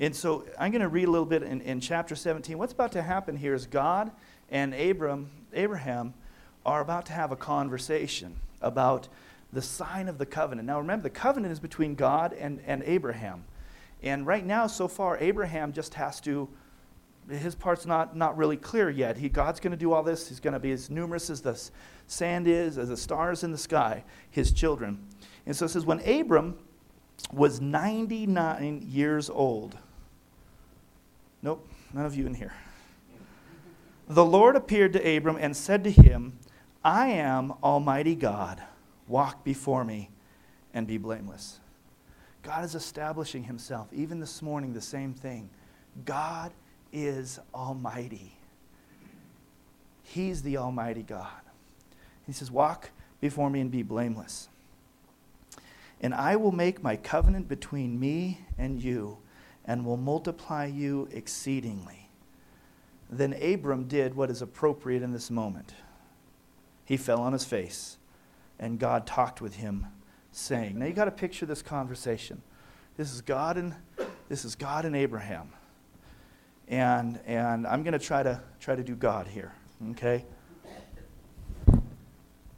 And so I'm going to read a little bit in, in chapter 17. What's about to happen here is God and Abram, Abraham are about to have a conversation about the sign of the covenant. Now remember, the covenant is between God and, and Abraham. And right now, so far, Abraham just has to, his part's not, not really clear yet. He, God's going to do all this. He's going to be as numerous as the sand is, as the stars in the sky, his children. And so it says, when Abram was 99 years old, nope, none of you in here. The Lord appeared to Abram and said to him, I am Almighty God. Walk before me and be blameless. God is establishing himself. Even this morning, the same thing. God is Almighty. He's the Almighty God. He says, Walk before me and be blameless. And I will make my covenant between me and you, and will multiply you exceedingly. Then Abram did what is appropriate in this moment. He fell on his face, and God talked with him saying. Now you got to picture this conversation. This is God and this is God and Abraham. And and I'm going to try to try to do God here, okay?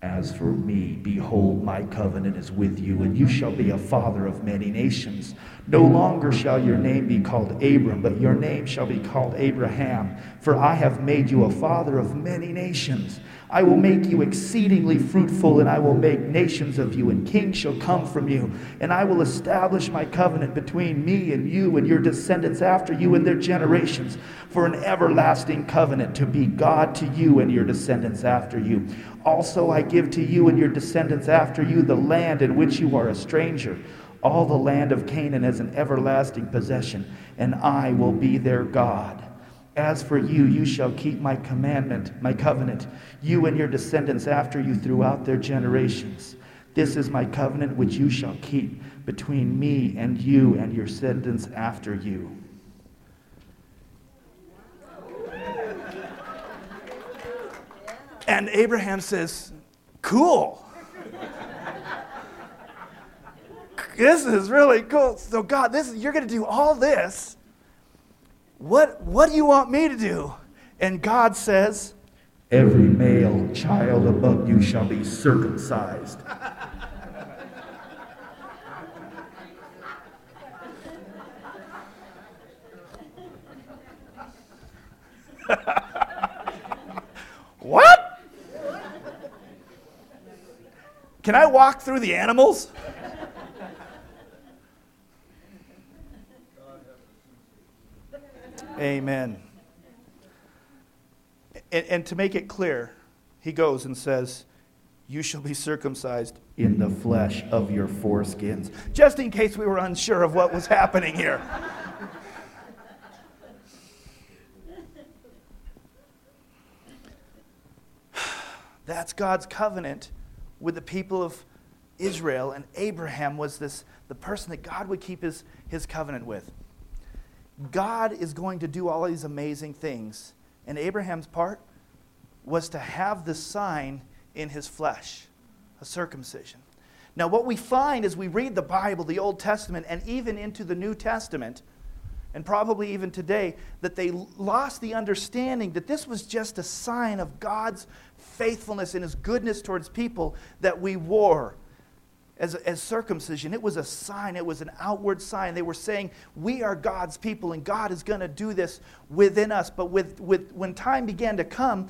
As for me, behold, my covenant is with you, and you shall be a father of many nations. No longer shall your name be called Abram, but your name shall be called Abraham, for I have made you a father of many nations. I will make you exceedingly fruitful, and I will make nations of you, and kings shall come from you. And I will establish my covenant between me and you and your descendants after you and their generations for an everlasting covenant to be God to you and your descendants after you. Also, I give to you and your descendants after you the land in which you are a stranger, all the land of Canaan as an everlasting possession, and I will be their God. As for you, you shall keep my commandment, my covenant, you and your descendants after you throughout their generations. This is my covenant which you shall keep between me and you and your descendants after you. And Abraham says, Cool. This is really cool. So, God, this, you're going to do all this what, what do you want me to do? And God says, Every male child above you shall be circumcised. what? Can I walk through the animals? Amen. And, and, to make it clear, he goes and says, You shall be circumcised in the flesh of your foreskins. Just in case we were unsure of what was happening here. That's God's covenant with the people of Israel, and Abraham was this the person that God would keep his, his covenant with. God is going to do all these amazing things. And Abraham's part was to have the sign in his flesh, a circumcision. Now, what we find as we read the Bible, the Old Testament, and even into the New Testament, and probably even today, that they lost the understanding that this was just a sign of God's faithfulness and his goodness towards people that we wore as, as circumcision. It was a sign, it was an outward sign. They were saying, We are God's people, and God is going to do this within us. But with, with, when time began to come,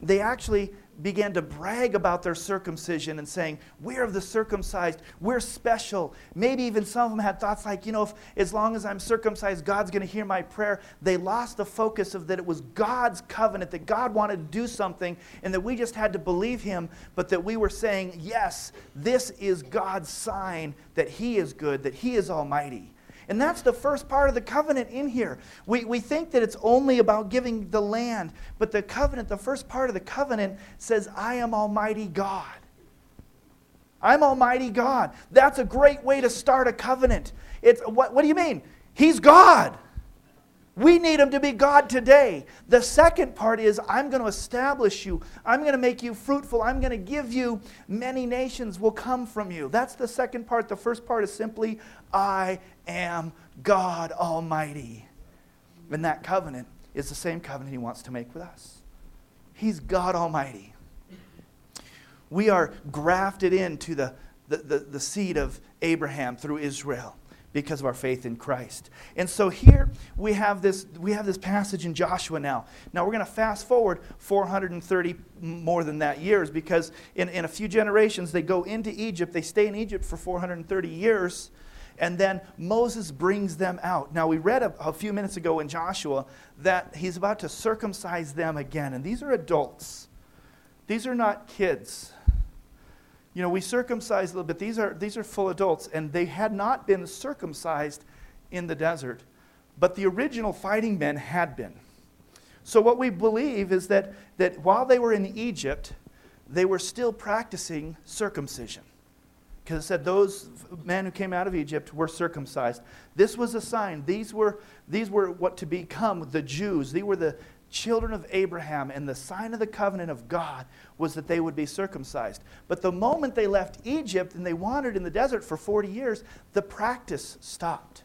they actually began to brag about their circumcision and saying, We're of the circumcised, we're special. Maybe even some of them had thoughts like, you know, if as long as I'm circumcised, God's going to hear my prayer. They lost the focus of that it was God's covenant, that God wanted to do something, and that we just had to believe Him, but that we were saying, Yes, this is God's sign that He is good, that He is almighty. And that's the first part of the covenant in here. We, we think that it's only about giving the land, but the covenant, the first part of the covenant says, I am Almighty God. I'm Almighty God. That's a great way to start a covenant. It's, what, what do you mean? He's God. We need him to be God today. The second part is I'm going to establish you. I'm going to make you fruitful. I'm going to give you many nations will come from you. That's the second part. The first part is simply I am God Almighty. And that covenant is the same covenant he wants to make with us. He's God Almighty. We are grafted into the, the, the, the seed of Abraham through Israel because of our faith in Christ. And so here we have this we have this passage in Joshua now. Now we're going to fast forward 430 more than that years because in, in a few generations they go into Egypt, they stay in Egypt for 430 years. And then Moses brings them out. Now, we read a, a few minutes ago in Joshua that he's about to circumcise them again. And these are adults, these are not kids you know, we circumcised a little bit. These are, these are full adults, and they had not been circumcised in the desert, but the original fighting men had been. So, what we believe is that, that while they were in Egypt, they were still practicing circumcision. Because it said those men who came out of Egypt were circumcised. This was a sign. These were, these were what to become the Jews. These were the, children of Abraham, and the sign of the covenant of God was that they would be circumcised. But the moment they left Egypt and they wandered in the desert for 40 years, the practice stopped.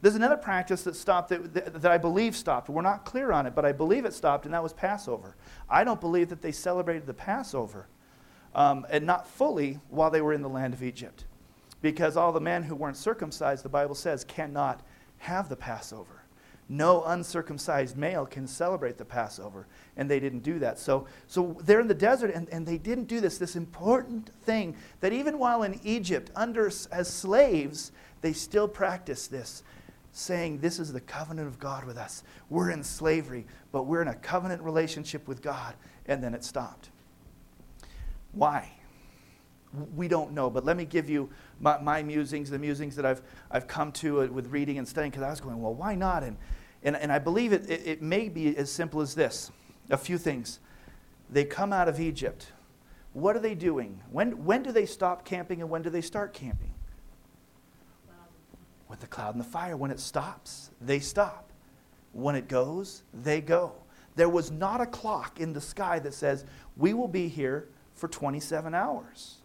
There's another practice that stopped that, that, that, I believe stopped. We're not clear on it, but I believe it stopped, and that was Passover. I don't believe that they celebrated the Passover, um, and not fully while they were in the land of Egypt. Because all the men who weren't circumcised, the Bible says, cannot have the Passover no uncircumcised male can celebrate the Passover. And they didn't do that. So, so they're in the desert and, and they didn't do this, this important thing that even while in Egypt, under as slaves, they still practice this, saying, This is the covenant of God with us. We're in slavery, but we're in a covenant relationship with God. And then it stopped. Why? We don't know, but let me give you my, my musings, the musings that I've, I've come to uh, with reading and studying, because I was going, well, why not? And, and, and I believe it, it, it may be as simple as this a few things. They come out of Egypt. What are they doing? When, when do they stop camping and when do they start camping? With the cloud and the fire. When it stops, they stop. When it goes, they go. There was not a clock in the sky that says, we will be here for 27 hours.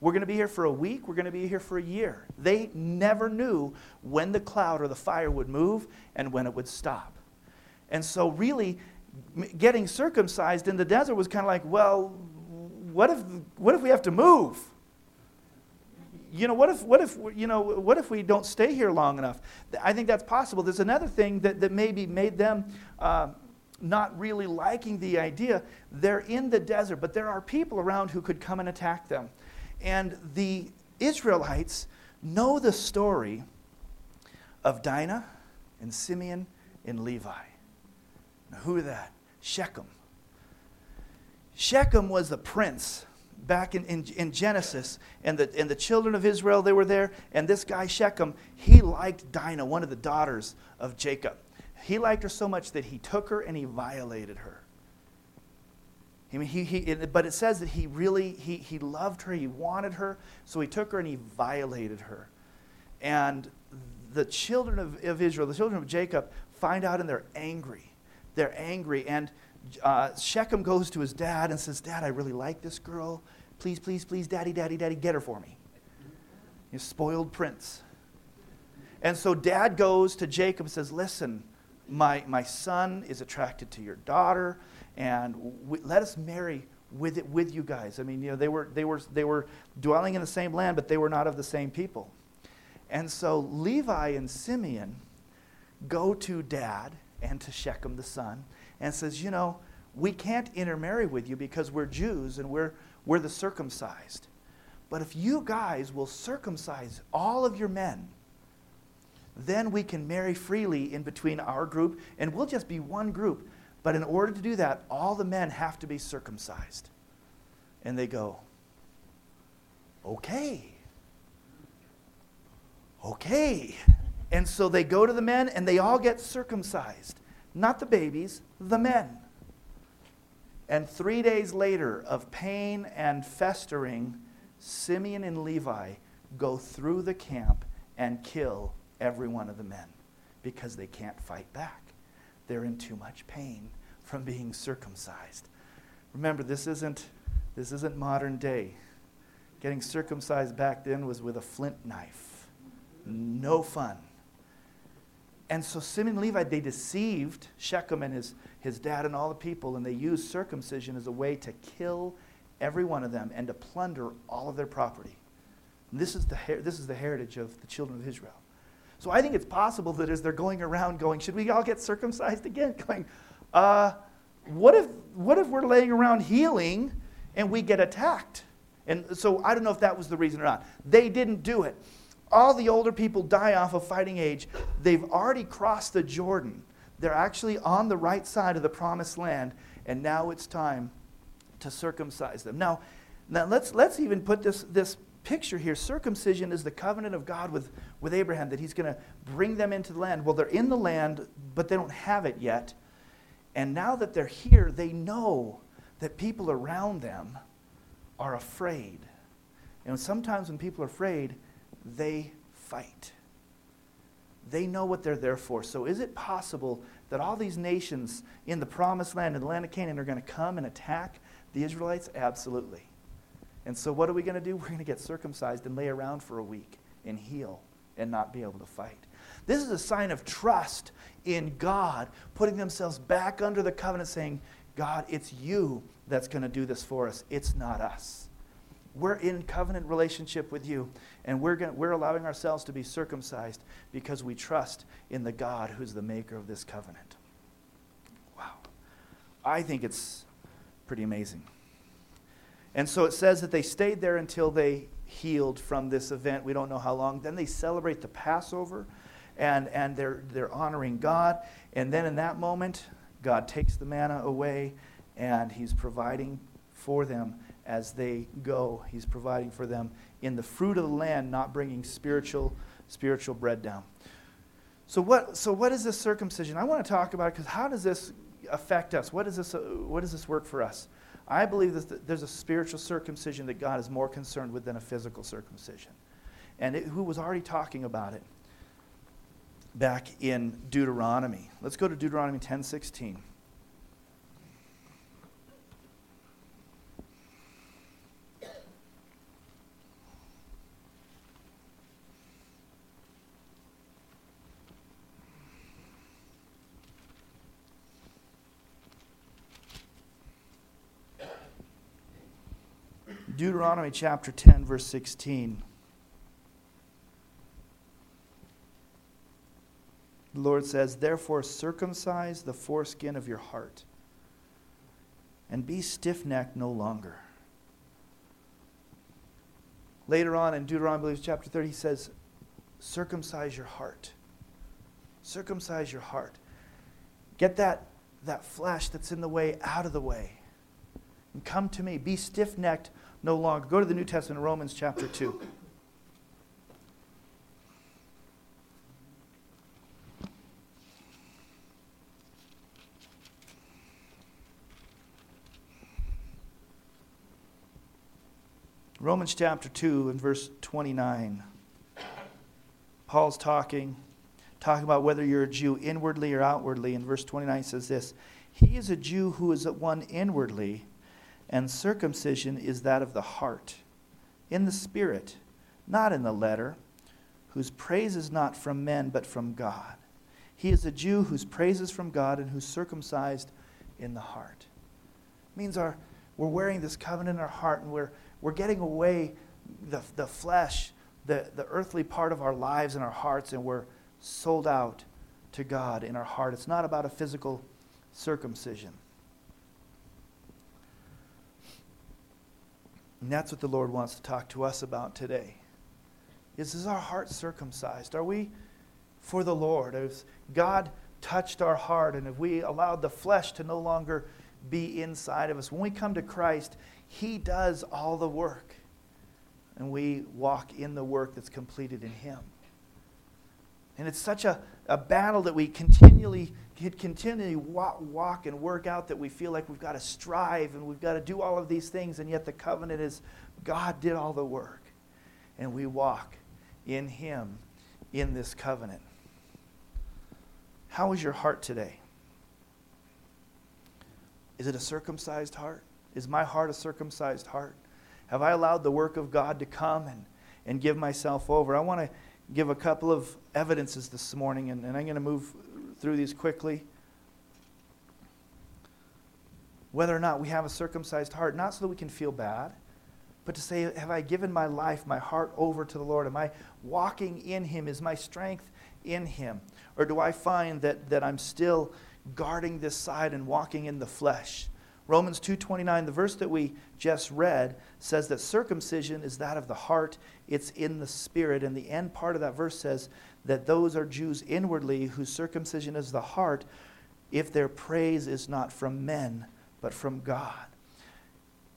We're going to be here for a week. We're going to be here for a year. They never knew when the cloud or the fire would move and when it would stop. And so, really, getting circumcised in the desert was kind of like, well, what if, what if we have to move? You know, what if, what if, you know, what if we don't stay here long enough? I think that's possible. There's another thing that, that maybe made them uh, not really liking the idea. They're in the desert, but there are people around who could come and attack them. And the Israelites know the story of Dinah and Simeon and Levi. Now, who are that? Shechem. Shechem was a prince back in, in, in, Genesis, and the, and the children of Israel, they were there, and this guy Shechem, he liked Dinah, one of the daughters of Jacob. He liked her so much that he took her and he violated her. I mean, he, he, but it says that he really, he, he loved her, he wanted her, so he took her and he violated her. And the children of, of Israel, the children of Jacob, find out and they're angry. They're angry. And uh, Shechem goes to his dad and says, Dad, I really like this girl. Please, please, please, daddy, daddy, daddy, get her for me. You spoiled prince. And so dad goes to Jacob and says, Listen, my, my son is attracted to your daughter and we, let us marry with it with you guys. I mean, you know, they were they were they were dwelling in the same land, but they were not of the same people. And so Levi and Simeon go to dad and to Shechem the son and says, you know, we can't intermarry with you because we're Jews and we're we're the circumcised. But if you guys will circumcise all of your men, then we can marry freely in between our group and we'll just be one group. But in order to do that, all the men have to be circumcised. And they go, okay. Okay. And so they go to the men and they all get circumcised. Not the babies, the men. And three days later, of pain and festering, Simeon and Levi go through the camp and kill every one of the men. because they can't fight back. They're in too much pain from being circumcised. Remember, this isn't, this isn't modern day. Getting circumcised back then was with a flint knife. No fun. And so Simeon and Levi, they deceived Shechem and his, his dad and all the people, and they used circumcision as a way to kill every one of them and to plunder all of their property. And this is the, this is the heritage of the children of Israel. So I think it's possible that as they're going around going, should we all get circumcised again? Going, uh, what if, what if we're laying around healing and we get attacked? And so I don't know if that was the reason or not. They didn't do it. All the older people die off of fighting age. They've already crossed the Jordan. They're actually on the right side of the promised land, and now it's time to circumcise them. Now, now let's, let's even put this, this picture here. Circumcision is the covenant of God with, with Abraham that he's going to bring them into the land. Well, they're in the land, but they don't have it yet. And now that they're here, they know that people around them are afraid. And sometimes when people are afraid, they fight. They know what they're there for. So is it possible that all these nations in the promised land, in the land of Canaan, are going to come and attack the Israelites? Absolutely. And so, what are we going to do? We're going to get circumcised and lay around for a week and heal and not be able to fight. This is a sign of trust in God, putting themselves back under the covenant, saying, God, it's you that's going to do this for us. It's not us. We're in covenant relationship with you, and we're, going we're allowing ourselves to be circumcised because we trust in the God who's the maker of this covenant. Wow. I think it's pretty amazing. And so it says that they stayed there until they healed from this event. We don't know how long. Then they celebrate the Passover and, and they're, they're honoring God. And then in that moment, God takes the manna away and He's providing for them as they go. He's providing for them in the fruit of the land, not bringing spiritual, spiritual bread down. So what, so what is this circumcision? I want to talk about it because how does this affect us? What, is this, uh, what does this work for us? I believe that there's a spiritual circumcision that God is more concerned with than a physical circumcision. And it, who was already talking about it back in Deuteronomy. Let's go to Deuteronomy 10:16. Deuteronomy chapter 10, verse 16. The Lord says, Therefore, circumcise the foreskin of your heart and be stiff necked no longer. Later on in Deuteronomy chapter 30, he says, Circumcise your heart. Circumcise your heart. Get that, that flesh that's in the way out of the way. And come to me. Be stiff necked no longer. Go to the New Testament, Romans chapter 2. Romans chapter 2 and verse 29. Paul's talking, talking about whether you're a Jew inwardly or outwardly. And verse 29 says this He is a Jew who is one inwardly and circumcision is that of the heart, in the spirit, not in the letter, whose praise is not from men, but from God. He is a Jew whose praise is from God and who's circumcised in the heart. It means our, we're wearing this covenant in our heart and we're, we're getting away the, the flesh, the, the earthly part of our lives and our hearts, and we're sold out to God in our heart. It's not about a physical circumcision. And that's what the Lord wants to talk to us about today. Is, is our heart circumcised? Are we for the Lord? Has God touched our heart and have we allowed the flesh to no longer be inside of us? When we come to Christ, He does all the work. And we walk in the work that's completed in Him. And it's such a, a battle that we continually continually walk, and work out that we feel like we've got to strive and we've got to do all of these things, and yet the covenant is God did all the work. And we walk in Him in this covenant. How is your heart today? Is it a circumcised heart? Is my heart a circumcised heart? Have I allowed the work of God to come and, and give myself over? I want to give a couple of evidences this morning, and, and I'm going to move through these quickly. Whether or not we have a circumcised heart, not so that we can feel bad, but to say, Have I given my life, my heart over to the Lord? Am I walking in Him? Is my strength in Him? Or do I find that, that I'm still guarding this side and walking in the flesh? Romans 2:29 the verse that we just read says that circumcision is that of the heart it's in the spirit and the end part of that verse says that those are Jews inwardly whose circumcision is the heart if their praise is not from men but from God.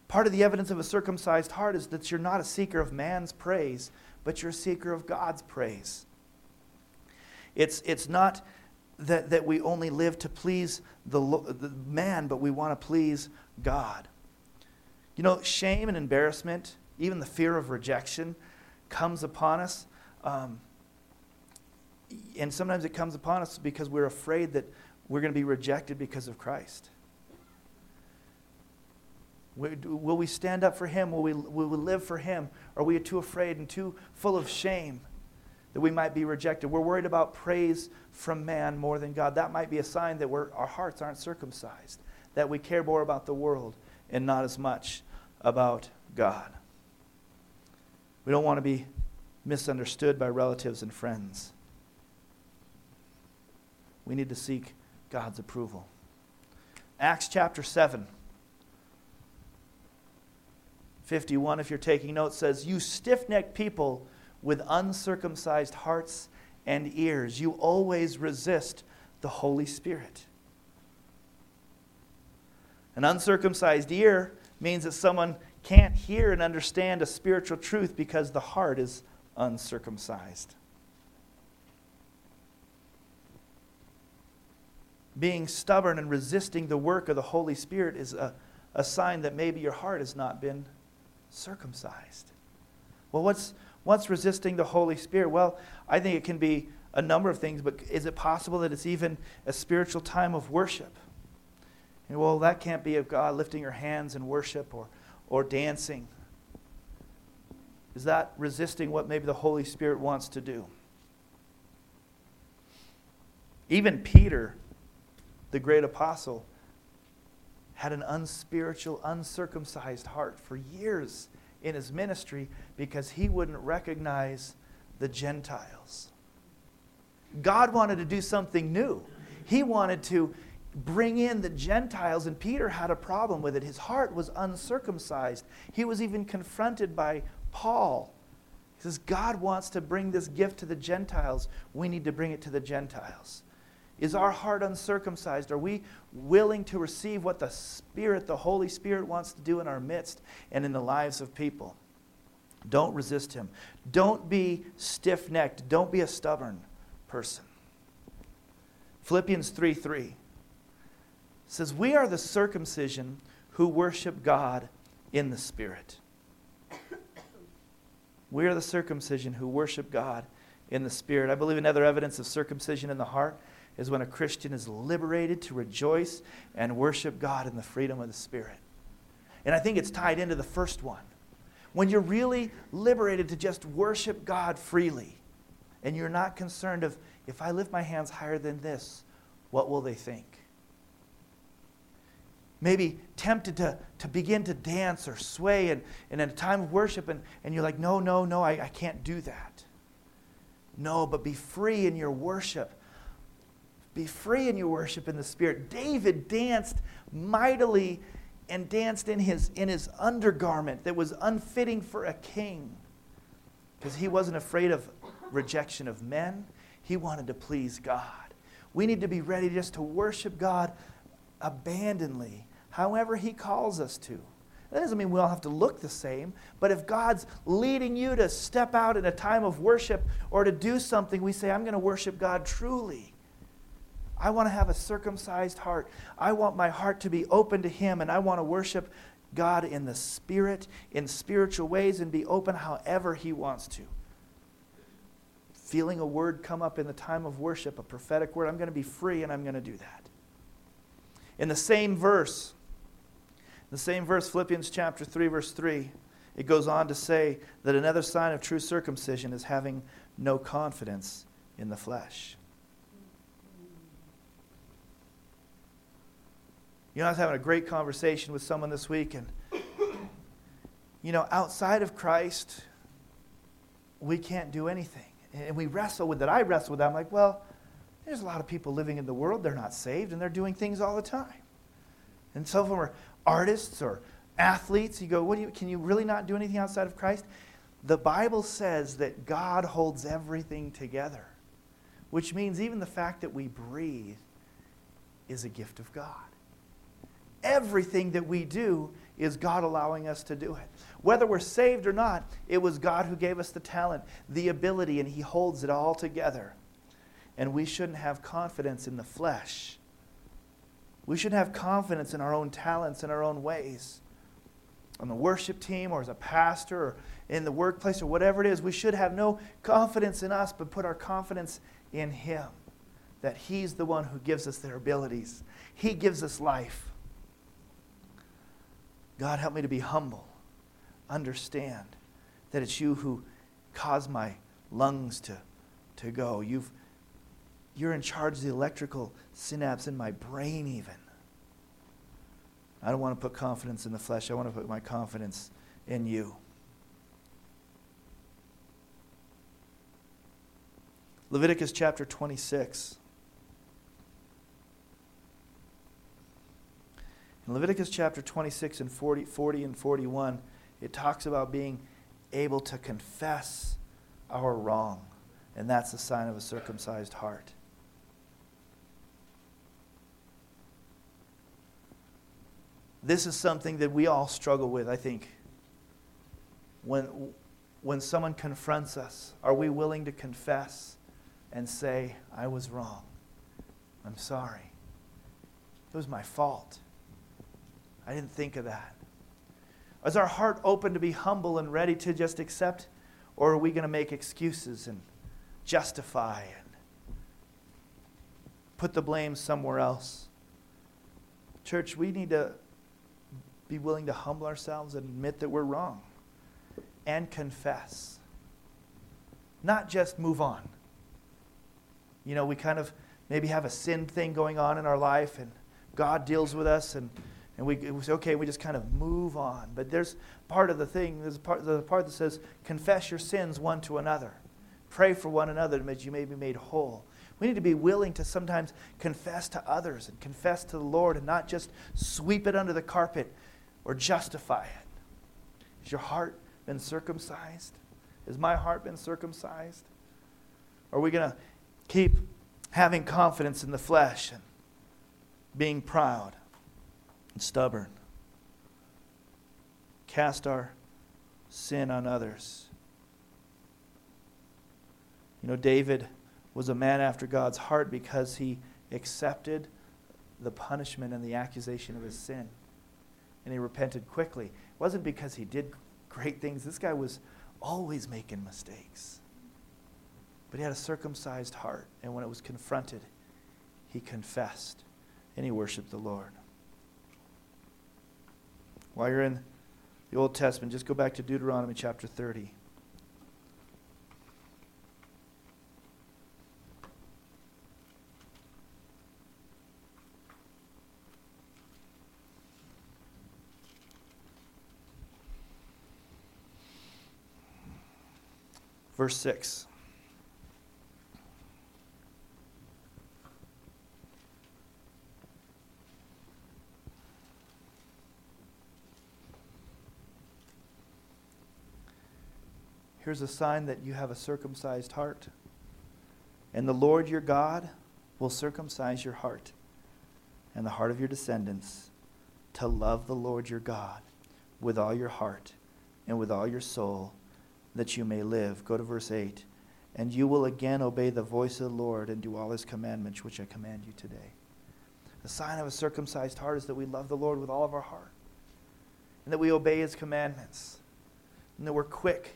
Part of the evidence of a circumcised heart is that you're not a seeker of man's praise but you're a seeker of God's praise. It's it's not that, that we only live to please the, the man, but we want to please God. You know, shame and embarrassment, even the fear of rejection, comes upon us. Um, and sometimes it comes upon us because we're afraid that we're going to be rejected because of Christ. Will we stand up for Him? Will we, will we live for Him? Are we too afraid and too full of shame that we might be rejected. We're worried about praise from man more than God. That might be a sign that our hearts aren't circumcised, that we care more about the world and not as much about God. We don't want to be misunderstood by relatives and friends. We need to seek God's approval. Acts chapter 7. 51, if you're taking notes, says, You stiff necked people with uncircumcised hearts and ears. You always resist the Holy Spirit. An uncircumcised ear means that someone can't hear and understand a spiritual truth because the heart is uncircumcised. Being stubborn and resisting the work of the Holy Spirit is a, a sign that maybe your heart has not been circumcised. Well, what's, What's resisting the Holy Spirit? Well, I think it can be a number of things, but is it possible that it's even a spiritual time of worship? And well, that can't be of God lifting your hands in worship or, or dancing. Is that resisting what maybe the Holy Spirit wants to do? Even Peter, the great apostle, had an unspiritual, uncircumcised heart for years in his ministry because he wouldn't recognize the Gentiles. God wanted to do something new. He wanted to bring in the Gentiles, and Peter had a problem with it. His heart was uncircumcised. He was even confronted by Paul. He says, God wants to bring this gift to the Gentiles. We need to bring it to the Gentiles. Is our heart uncircumcised? Are we willing to receive what the Spirit, the Holy Spirit, wants to do in our midst and in the lives of people? Don't resist Him. Don't be stiff necked. Don't be a stubborn person. Philippians 3 3 says, We are the circumcision who worship God in the Spirit. We are the circumcision who worship God in the Spirit. I believe another evidence of circumcision in the heart is when a Christian is liberated to rejoice and worship God in the freedom of the Spirit. And I think it's tied into the first one. When you're really liberated to just worship God freely, and you're not concerned of, if I lift my hands higher than this, what will they think? Maybe tempted to, to begin to dance or sway and, and in a time of worship, and, and you're like, no, no, no, I, I can't do that. No, but be free in your worship be free in your worship in the Spirit. David danced mightily and danced in his, in his undergarment that was unfitting for a king because he wasn't afraid of rejection of men. He wanted to please God. We need to be ready just to worship God abandonedly, however He calls us to. That doesn't mean we all have to look the same, but if God's leading you to step out in a time of worship or to do something, we say, I'm going to worship God truly. I want to have a circumcised heart. I want my heart to be open to Him, and I want to worship God in the Spirit, in spiritual ways, and be open however He wants to. feeling a word come up in the time of worship, a prophetic word, I'm going to be free and I'm going to do that. In the same verse, the same verse, Philippians chapter 3, verse 3, it goes on to say that another sign of true circumcision is having no confidence in the flesh. You know, I was having a great conversation with someone this week, and, you know, outside of Christ, we can't do anything. And we wrestle with that. I wrestle with that. I'm like, well, there's a lot of people living in the world, they're not saved, and they're doing things all the time. And some of them are artists or athletes. You go, what do you, can you really not do anything outside of Christ? The Bible says that God holds everything together, which means even the fact that we breathe is a gift of God. Everything that we do is God allowing us to do it. Whether we're saved or not, it was God who gave us the talent, the ability, and He holds it all together. And we shouldn't have confidence in the flesh. We should have confidence in our own talents and our own ways. On the worship team or as a pastor or in the workplace or whatever it is, we should have no confidence in us, but put our confidence in Him. That He's the one who gives us their abilities, He gives us life. God, help me to be humble, understand that it's you who caused my lungs to, to go. You've, you're in charge of the electrical synapse in my brain, even. I don't want to put confidence in the flesh. I want to put my confidence in you. Leviticus chapter 26. In Leviticus chapter 26 and 40, 40 and 41, it talks about being able to confess our wrong, and that's the sign of a circumcised heart. This is something that we all struggle with, I think. When, when someone confronts us, are we willing to confess and say, I was wrong? I'm sorry. It was my fault. I didn't think of that. Is our heart open to be humble and ready to just accept? Or are we going to make excuses and justify and put the blame somewhere else? Church, we need to be willing to humble ourselves and admit that we're wrong and confess. Not just move on. You know, we kind of maybe have a sin thing going on in our life and God deals with us and and we, we say, okay, we just kind of move on. But there's part of the thing, there's part, the part that says, confess your sins one to another. Pray for one another that you may be made whole. We need to be willing to sometimes confess to others and confess to the Lord and not just sweep it under the carpet or justify it. Has your heart been circumcised? Has my heart been circumcised? Are we going to keep having confidence in the flesh and being proud? And stubborn. Cast our sin on others. You know, David was a man after God's heart because he accepted the punishment and the accusation of his sin. And he repented quickly. It wasn't because he did great things. This guy was always making mistakes. But he had a circumcised heart. And when it was confronted, he confessed and he worshiped the Lord. While you're in the Old Testament, just go back to Deuteronomy chapter 30. Verse 6. Here's a sign that you have a circumcised heart. And the Lord your God will circumcise your heart and the heart of your descendants to love the Lord your God with all your heart and with all your soul, that you may live. Go to verse 8. And you will again obey the voice of the Lord and do all his commandments, which I command you today. The sign of a circumcised heart is that we love the Lord with all of our heart, and that we obey his commandments, and that we're quick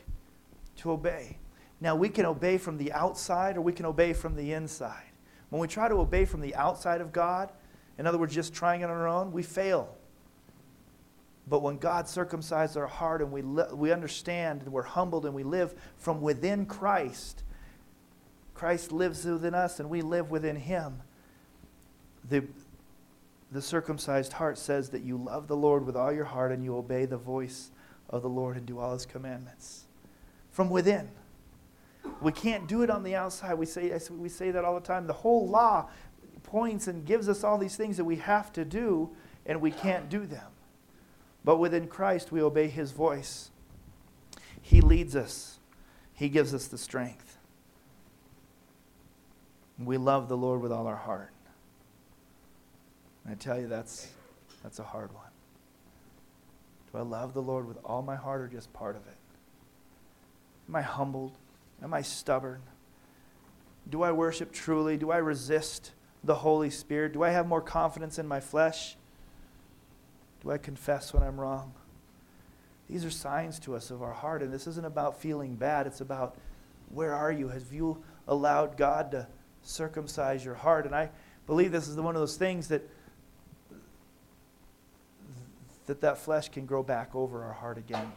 to obey. Now, we can obey from the outside or we can obey from the inside. When we try to obey from the outside of God, in other words, just trying it on our own, we fail. But when God circumcises our heart and we, li- we understand and we're humbled and we live from within Christ, Christ lives within us and we live within Him. The, the circumcised heart says that you love the Lord with all your heart and you obey the voice of the Lord and do all His commandments. From within. We can't do it on the outside. We say, we say that all the time. The whole law points and gives us all these things that we have to do, and we can't do them. But within Christ, we obey his voice. He leads us, he gives us the strength. We love the Lord with all our heart. And I tell you, that's, that's a hard one. Do I love the Lord with all my heart or just part of it? Am I humbled? Am I stubborn? Do I worship truly? Do I resist the Holy Spirit? Do I have more confidence in my flesh? Do I confess when I'm wrong? These are signs to us of our heart, and this isn't about feeling bad. It's about where are you? Have you allowed God to circumcise your heart? And I believe this is one of those things that that that flesh can grow back over our heart again,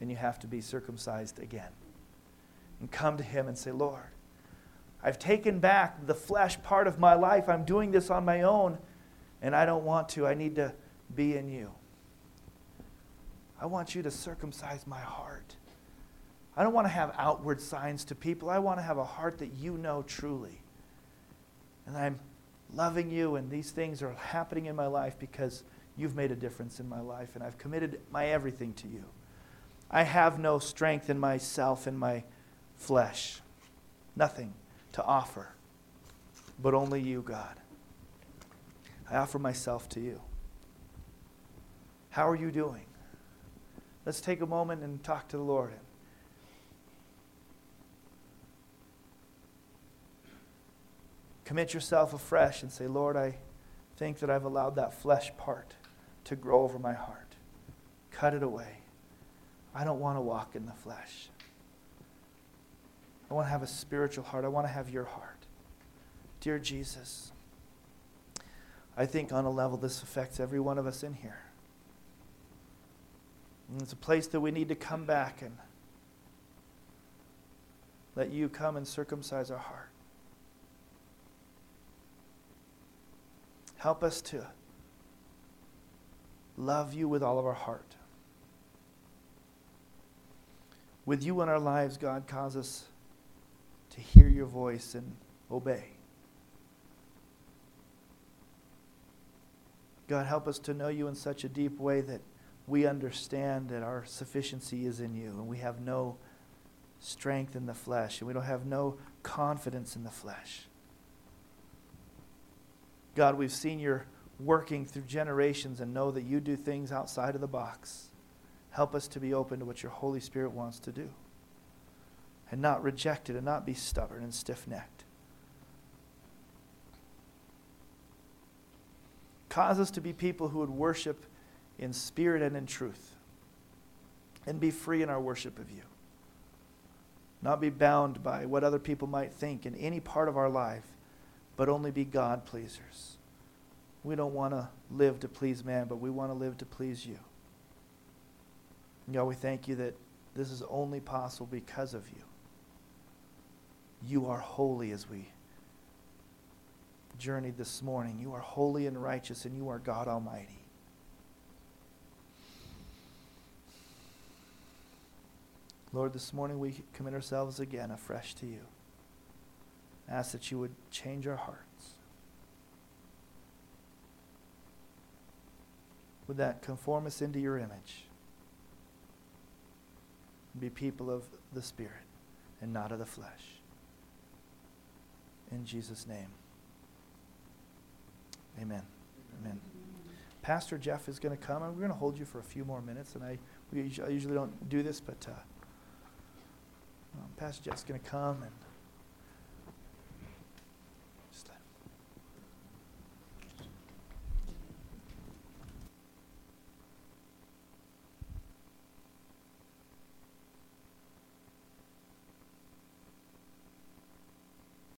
and you have to be circumcised again and come to Him and say, Lord, I've taken back the flesh part of my life. I'm doing this on my own, and I don't want to. I need to be in you. I want you to circumcise my heart. I don't want to have outward signs to people. I want to have a heart that you know truly. And I'm loving you, and these things are happening in my life because you've made a difference in my life, and I've committed my everything to you. I have no strength in myself, in my flesh. Nothing to offer, but only you, God. I offer myself to you. How are you doing? Let's take a moment and talk to the Lord. Commit yourself afresh and say, Lord, I think that I've allowed that flesh part to grow over my heart. Cut it away. I don't want to walk in the flesh. I want to have a spiritual heart. I want to have your heart. Dear Jesus, I think on a level this affects every one of us in here. And it's a place that we need to come back and let you come and circumcise our heart. Help us to love you with all of our heart. With you in our lives, God, cause us to hear your voice and obey. God, help us to know you in such a deep way that we understand that our sufficiency is in you and we have no strength in the flesh and we don't have no confidence in the flesh. God, we've seen your working through generations and know that you do things outside of the box. Help us to be open to what your Holy Spirit wants to do and not reject it and not be stubborn and stiff necked. Cause us to be people who would worship in spirit and in truth and be free in our worship of you. Not be bound by what other people might think in any part of our life, but only be God pleasers. We don't want to live to please man, but we want to live to please you. God, we thank you that this is only possible because of you. You are holy as we journeyed this morning. You are holy and righteous, and you are God Almighty. Lord, this morning we commit ourselves again afresh to you. Ask that you would change our hearts. Would that conform us into your image? Be people of the Spirit and not of the flesh in Jesus' name. Amen. Amen. Pastor Jeff is going to come, and we're going to hold you for a few more minutes. And I, we, I usually don't do this, but uh, um, Pastor Jeff's going to come and